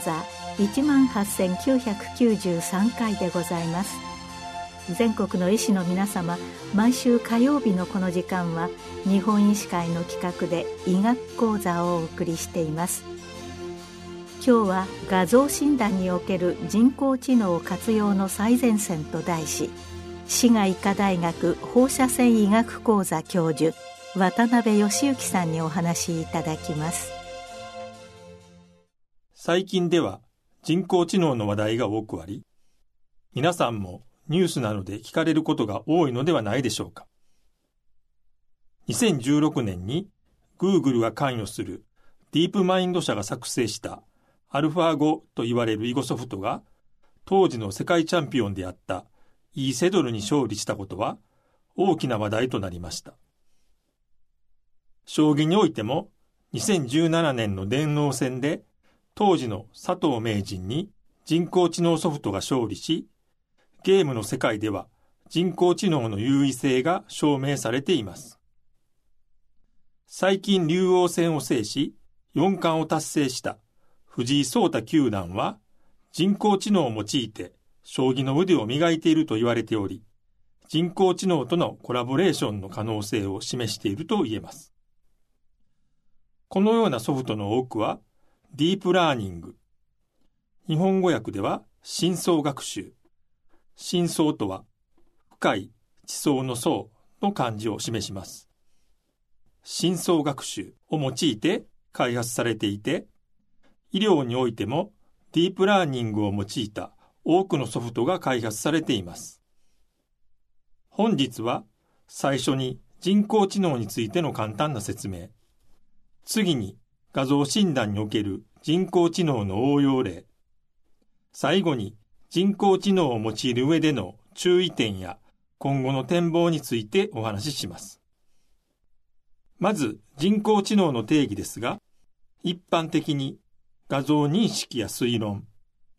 座18,993回でございます。全国の医師の皆様毎週火曜日のこの時間は日本医師会の企画で医学講座をお送りしています。今日は画像診断における人工知能活用の最前線と題し滋賀医科大学放射線医学講座教授渡辺義之さんにお話しいただきます。最近では人工知能の話題が多くあり皆さんもニュースなどで聞かれることが多いのではないでしょうか2016年に Google が関与するディープマインド社が作成したアルファ語と言われる囲碁ソフトが当時の世界チャンピオンであったイーセドルに勝利したことは大きな話題となりました。将棋においても2017年の電脳戦で当時の佐藤名人に人工知能ソフトが勝利し、ゲームの世界では人工知能の優位性が証明されています。最近竜王戦を制し、四冠を達成した藤井聡太九段は人工知能を用いて将棋の腕を磨いていると言われており、人工知能とのコラボレーションの可能性を示していると言えます。このようなソフトの多くは、ディープラーニング。日本語訳では、深層学習。深層とは、深い地層の層の漢字を示します。深層学習を用いて開発されていて、医療においてもディープラーニングを用いた多くのソフトが開発されています。本日は最初に人工知能についての簡単な説明。次に画像診断における人工知能の応用例。最後に人工知能を用いる上での注意点や今後の展望についてお話しします。まず人工知能の定義ですが、一般的に画像認識や推論、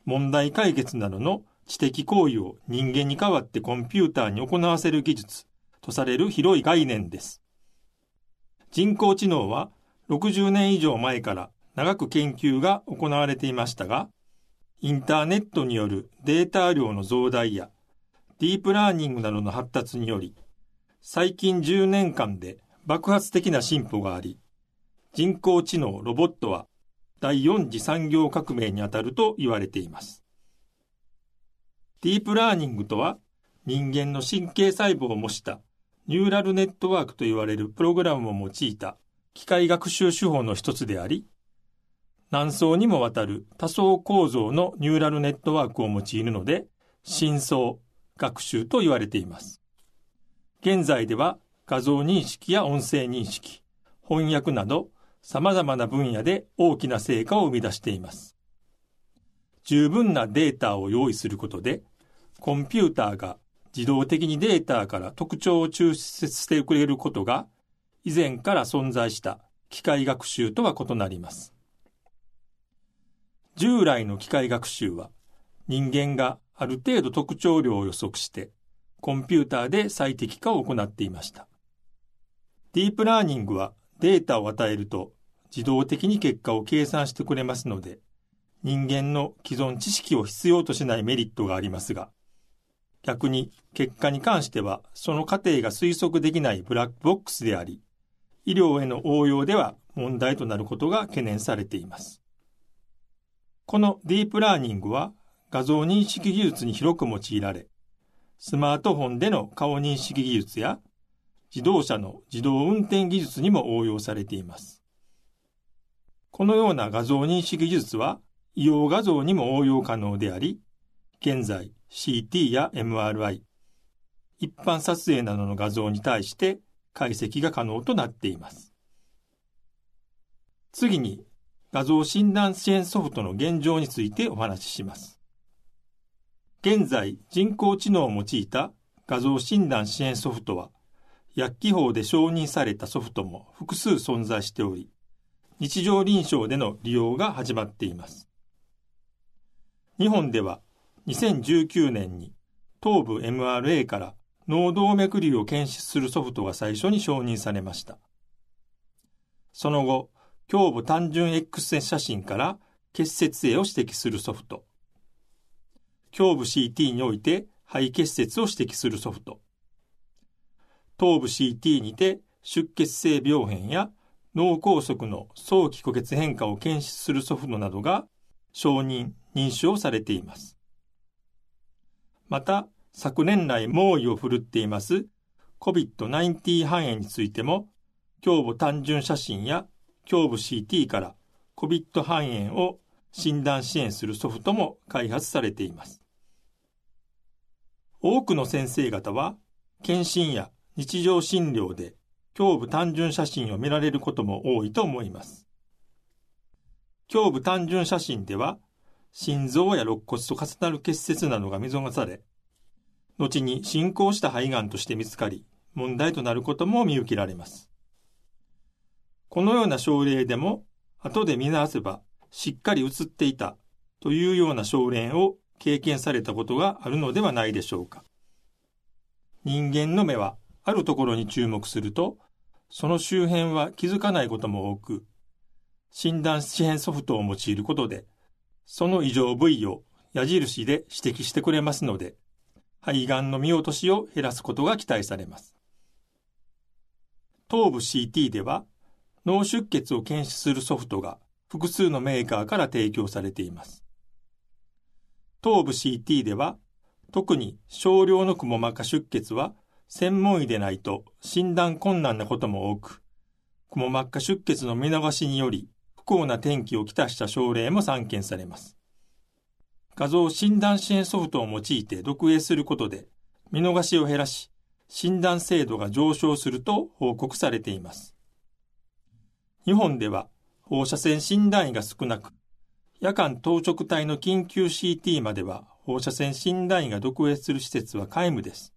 問題解決などの知的行為を人間に代わってコンピューターに行わせる技術とされる広い概念です。人工知能は60年以上前から長く研究が行われていましたが、インターネットによるデータ量の増大やディープラーニングなどの発達により、最近10年間で爆発的な進歩があり、人工知能ロボットは第4次産業革命にあたると言われています。ディープラーニングとは人間の神経細胞を模したニューラルネットワークと言われるプログラムを用いた機械学習手法の一つであり、何層にもわたる多層構造のニューラルネットワークを用いるので、深層学習と言われています。現在では画像認識や音声認識、翻訳など様々な分野で大きな成果を生み出しています。十分なデータを用意することで、コンピューターが自動的にデータから特徴を抽出してくれることが以前から存在した機械学習とは異なります。従来の機械学習は人間がある程度特徴量を予測してコンピューターで最適化を行っていました。ディープラーニングはデータを与えると自動的に結果を計算してくれますので人間の既存知識を必要としないメリットがありますが逆に結果に関してはその過程が推測できないブラックボックスであり医療への応用では問題となることが懸念されています。このディープラーニングは画像認識技術に広く用いられ、スマートフォンでの顔認識技術や自動車の自動運転技術にも応用されています。このような画像認識技術は医療画像にも応用可能であり、現在 CT や MRI、一般撮影などの画像に対して解析が可能となっています。次に画像診断支援ソフトの現状についてお話しします。現在、人工知能を用いた画像診断支援ソフトは、薬機法で承認されたソフトも複数存在しており、日常臨床での利用が始まっています。日本では2019年に東部 MRA から脳動脈瘤を検出するソフトが最初に承認されました。その後、胸部単純 X 線写真から結節栄を指摘するソフト。胸部 CT において肺結節を指摘するソフト。頭部 CT にて出血性病変や脳梗塞の早期枯血変化を検出するソフトなどが承認、認証されています。また、昨年来猛威を振るっています COVID-19 肺炎についても、胸部単純写真や胸部 CT から COVID 肺炎を診断支援するソフトも開発されています。多くの先生方は、検診や日常診療で胸部単純写真を見られることも多いと思います。胸部単純写真では、心臓や肋骨と重なる結節などが見逃され、後に進行した肺がんとして見つかり、問題となることも見受けられます。このような症例でも、後で見直せば、しっかり映っていたというような症例を経験されたことがあるのではないでしょうか。人間の目はあるところに注目すると、その周辺は気づかないことも多く、診断支援ソフトを用いることで、その異常部位を矢印で指摘してくれますので、肺がんの見落としを減らすことが期待されます。頭部 CT では、脳出血を検出するソフトが複数のメーカーから提供されています。頭部 CT では、特に少量のくも膜下出血は専門医でないと診断困難なことも多く、くも膜下出血の見逃しにより不幸な転機をきたした症例も散見されます。画像診断支援ソフトを用いて読影することで見逃しを減らし、診断精度が上昇すると報告されています。日本では放射線診断医が少なく、夜間当直帯の緊急 CT までは放射線診断医が読影する施設は皆無です。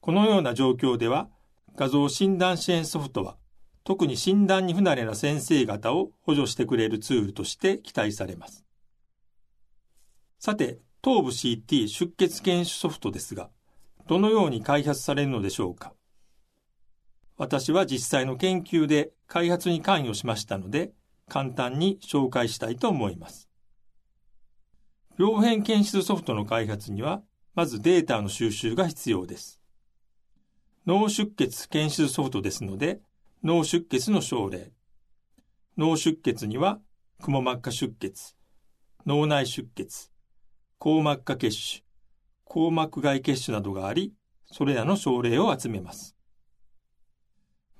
このような状況では、画像診断支援ソフトは、特に診断に不慣れな先生方を補助してくれるツールとして期待されます。さて、頭部 CT 出血検出ソフトですが、どのように開発されるのでしょうか私は実際の研究で開発に関与しましたので、簡単に紹介したいと思います。病変検出ソフトの開発には、まずデータの収集が必要です。脳出血検出ソフトですので、脳出血の症例。脳出血には、くも膜下出血、脳内出血、硬膜下血腫、硬膜外血腫などがあり、それらの症例を集めます。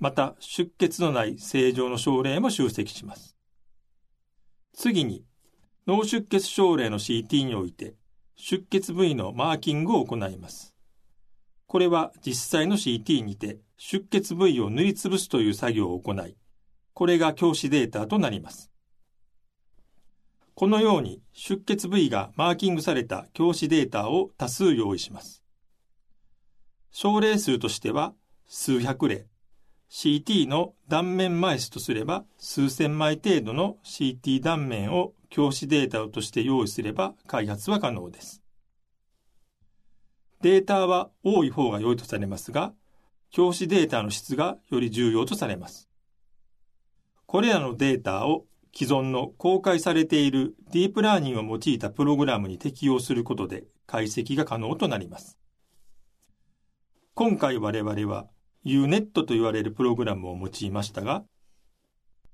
また、出血のない正常の症例も集積します。次に、脳出血症例の CT において、出血部位のマーキングを行います。これは実際の CT にて出血部位を塗りつぶすという作業を行い、これが教師データとなります。このように出血部位がマーキングされた教師データを多数用意します。症例数としては数百例、CT の断面枚数とすれば数千枚程度の CT 断面を教師データとして用意すれば開発は可能です。データは多い方が良いとされますが、教師データの質がより重要とされます。これらのデータを既存の公開されているディープラーニングを用いたプログラムに適用することで解析が可能となります。今回我々は UNET と言われるプログラムを用いましたが、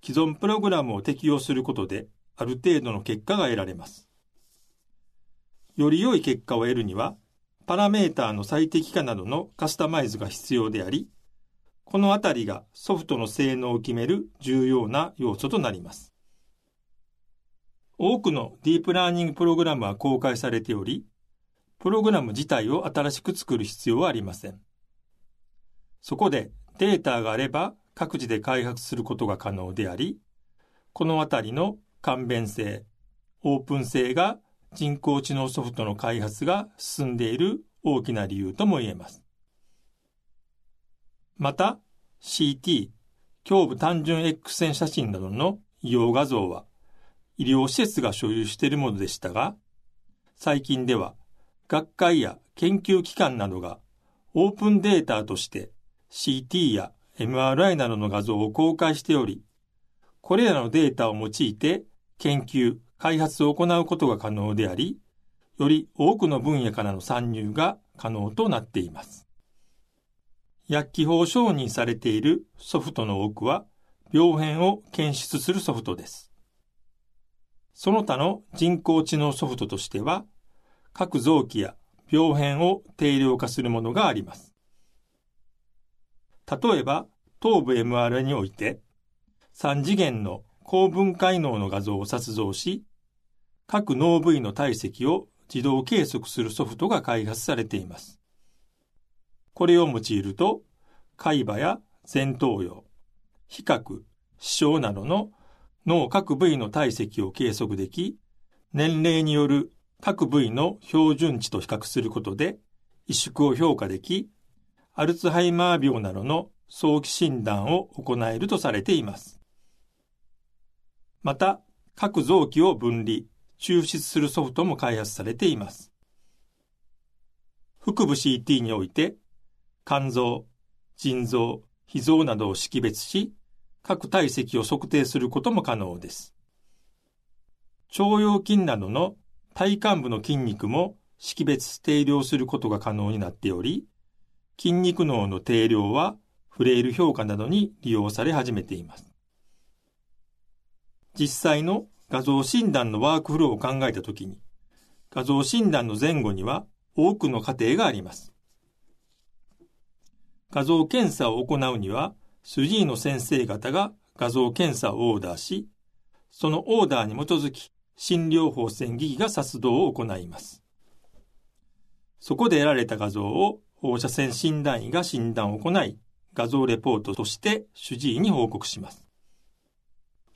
既存プログラムを適用することである程度の結果が得られます。より良い結果を得るには、パラメーターの最適化などのカスタマイズが必要であり、このあたりがソフトの性能を決める重要な要素となります。多くのディープラーニングプログラムは公開されており、プログラム自体を新しく作る必要はありません。そこでデータがあれば各自で開発することが可能であり、このあたりの簡便性、オープン性が人工知能ソフトの開発が進んでいる大きな理由とも言えます。また、CT、胸部単純 X 線写真などの医療画像は、医療施設が所有しているものでしたが、最近では、学会や研究機関などがオープンデータとして CT や MRI などの画像を公開しており、これらのデータを用いて研究、開発を行うことが可能であり、より多くの分野からの参入が可能となっています。薬機法承認されているソフトの多くは、病変を検出するソフトです。その他の人工知能ソフトとしては、各臓器や病変を定量化するものがあります。例えば、頭部 MR において、3次元の高分解脳の画像を撮像し、各脳部位の体積を自動計測するソフトが開発されています。これを用いると、海馬や前頭葉、比較、視床などの脳各部位の体積を計測でき、年齢による各部位の標準値と比較することで、萎縮を評価でき、アルツハイマー病などの早期診断を行えるとされています。また、各臓器を分離、抽出するソフトも開発されています。腹部 CT において、肝臓、腎臓、脾臓などを識別し、各体積を測定することも可能です。腸腰筋などの体幹部の筋肉も識別定量することが可能になっており、筋肉脳の定量はフレイル評価などに利用され始めています。実際の画像診断のワークフローを考えたときに、画像診断の前後には多くの過程があります。画像検査を行うには、主治医の先生方が画像検査をオーダーし、そのオーダーに基づき、診療法線技器が撮動を行います。そこで得られた画像を放射線診断医が診断を行い、画像レポートとして主治医に報告します。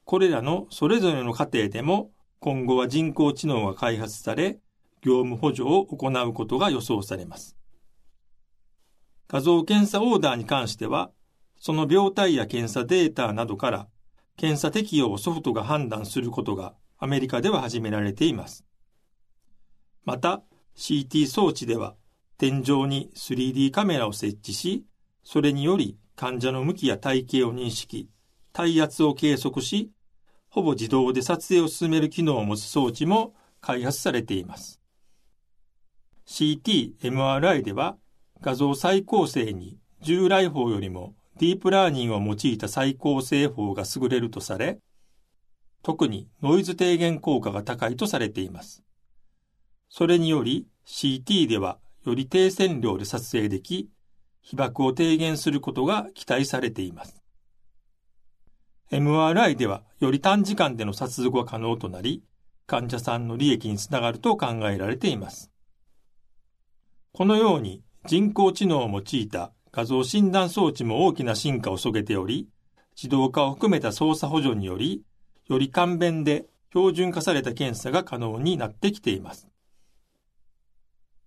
これらのそれぞれの過程でも今後は人工知能が開発され、業務補助を行うことが予想されます。画像検査オーダーに関しては、その病態や検査データなどから検査適用をソフトが判断することがアメリカでは始められています。また、CT 装置では天井に 3D カメラを設置し、それにより患者の向きや体型を認識、体圧を計測し、ほぼ自動で撮影を進める機能を持つ装置も開発されています。CT、MRI では画像再構成に従来法よりもディープラーニングを用いた再構成法が優れるとされ、特にノイズ低減効果が高いとされています。それにより CT ではより低線量で撮影でき、被爆を低減することが期待されています。MRI ではより短時間での撮影が可能となり、患者さんの利益につながると考えられています。このように人工知能を用いた画像診断装置も大きな進化を遂げており、自動化を含めた操作補助により、より簡便で標準化された検査が可能になってきています。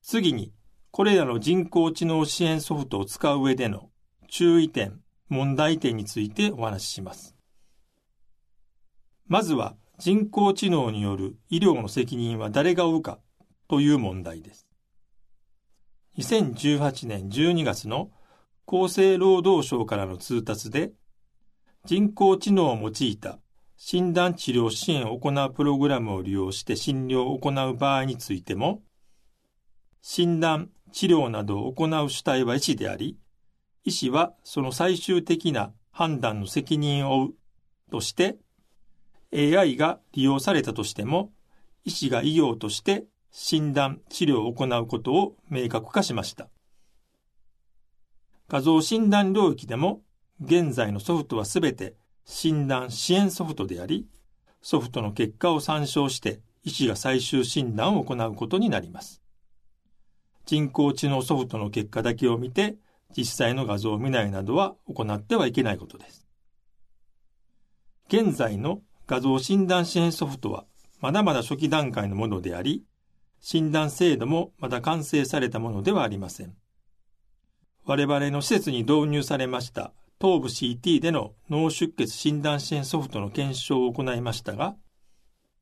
次に、これらの人工知能支援ソフトを使う上での注意点、問題点についてお話しします。まずは人工知能による医療の責任は誰が負うかという問題です。2018年12月の厚生労働省からの通達で、人工知能を用いた診断治療支援を行うプログラムを利用して診療を行う場合についても、診断、治療などを行う主体は医師であり、医師はその最終的な判断の責任を負うとして、AI が利用されたとしても、医師が医療として診断、治療を行うことを明確化しました。画像診断領域でも、現在のソフトはすべて診断支援ソフトであり、ソフトの結果を参照して医師が最終診断を行うことになります。人工知能ソフトの結果だけを見て、実際の画像を見ないなどは行ってはいけないことです。現在の画像診断支援ソフトはまだまだ初期段階のものであり、診断制度もまだ完成されたものではありません。我々の施設に導入されました頭部 CT での脳出血診断支援ソフトの検証を行いましたが、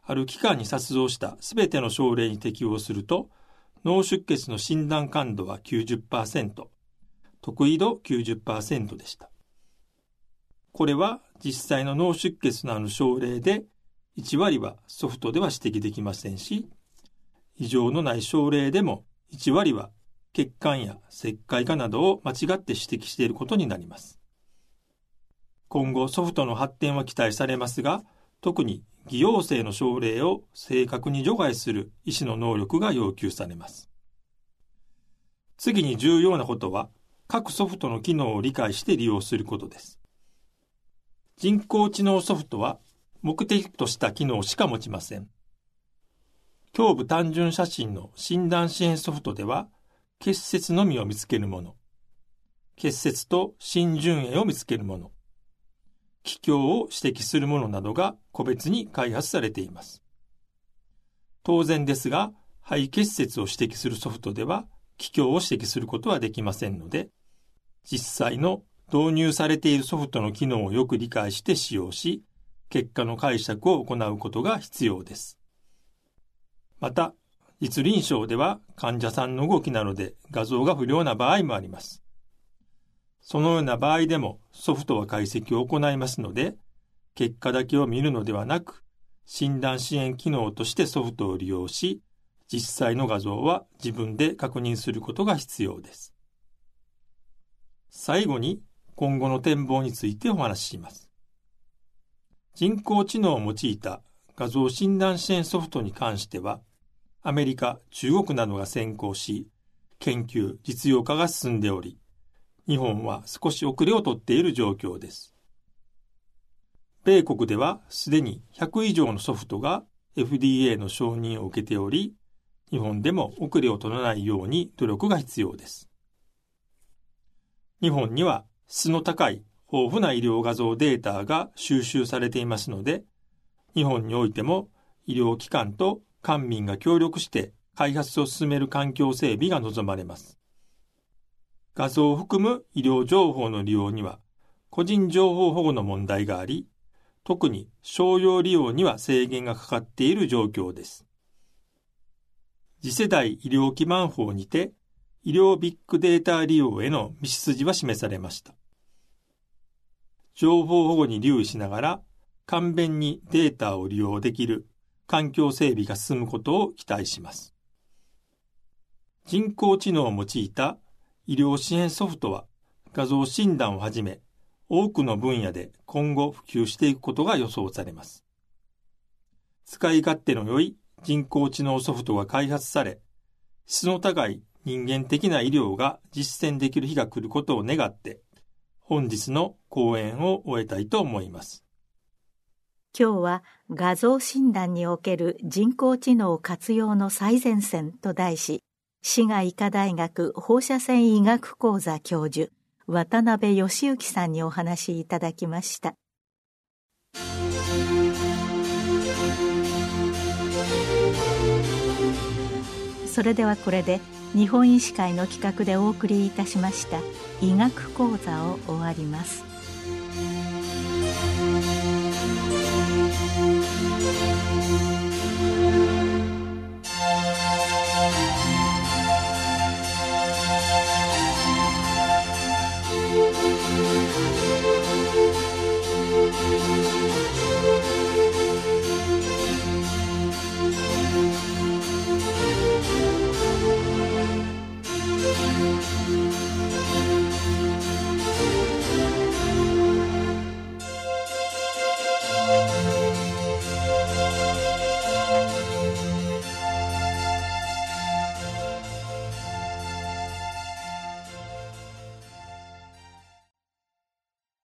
ある期間に撮像したすべての症例に適用すると、脳出血の診断感度は90%、得意度90%でした。これは実際の脳出血のある症例で1割はソフトでは指摘できませんし、異常のない症例でも1割は血管や石灰化などを間違って指摘していることになります。今後ソフトの発展は期待されますが、特に偽陽性の症例を正確に除外する医師の能力が要求されます。次に重要なことは、各ソフトの機能を理解して利用することです。人工知能ソフトは目的とした機能しか持ちません。胸部単純写真の診断支援ソフトでは、結節のみを見つけるもの、結節と心順栄を見つけるもの、気境を指摘するものなどが個別に開発されています。当然ですが、肺結節を指摘するソフトでは、気境を指摘することはできませんので、実際の導入されているソフトの機能をよく理解して使用し、結果の解釈を行うことが必要です。また、実臨床では患者さんの動きなどで画像が不良な場合もあります。そのような場合でもソフトは解析を行いますので、結果だけを見るのではなく、診断支援機能としてソフトを利用し、実際の画像は自分で確認することが必要です。最後に今後の展望についてお話しします。人工知能を用いた画像診断支援ソフトに関しては、アメリカ、中国などが先行し、研究、実用化が進んでおり、日本は少し遅れをとっている状況です。米国ではすでに100以上のソフトが FDA の承認を受けており、日本でも遅れを取らないように努力が必要です。日本には質の高い豊富な医療画像データが収集されていますので、日本においても医療機関と官民が協力して開発を進める環境整備が望まれます。画像を含む医療情報の利用には個人情報保護の問題があり、特に商用利用には制限がかかっている状況です。次世代医療基盤法にて医療ビッグデータ利用への道筋は示されました。情報保護に留意しながら簡便にデータを利用できる環境整備が進むことを期待します。人工知能を用いた医療支援ソフトは画像診断をはじめ、多くの分野で今後普及していくことが予想されます。使い勝手の良い人工知能ソフトが開発され、質の高い人間的な医療が実践できる日が来ることを願って、本日の講演を終えたいと思います。今日は画像診断における人工知能活用の最前線と題し、滋賀医科大学放射線医学講座教授渡辺義之さんにお話いただきました。それではこれで日本医師会の企画でお送りいたしました医学講座を終わります。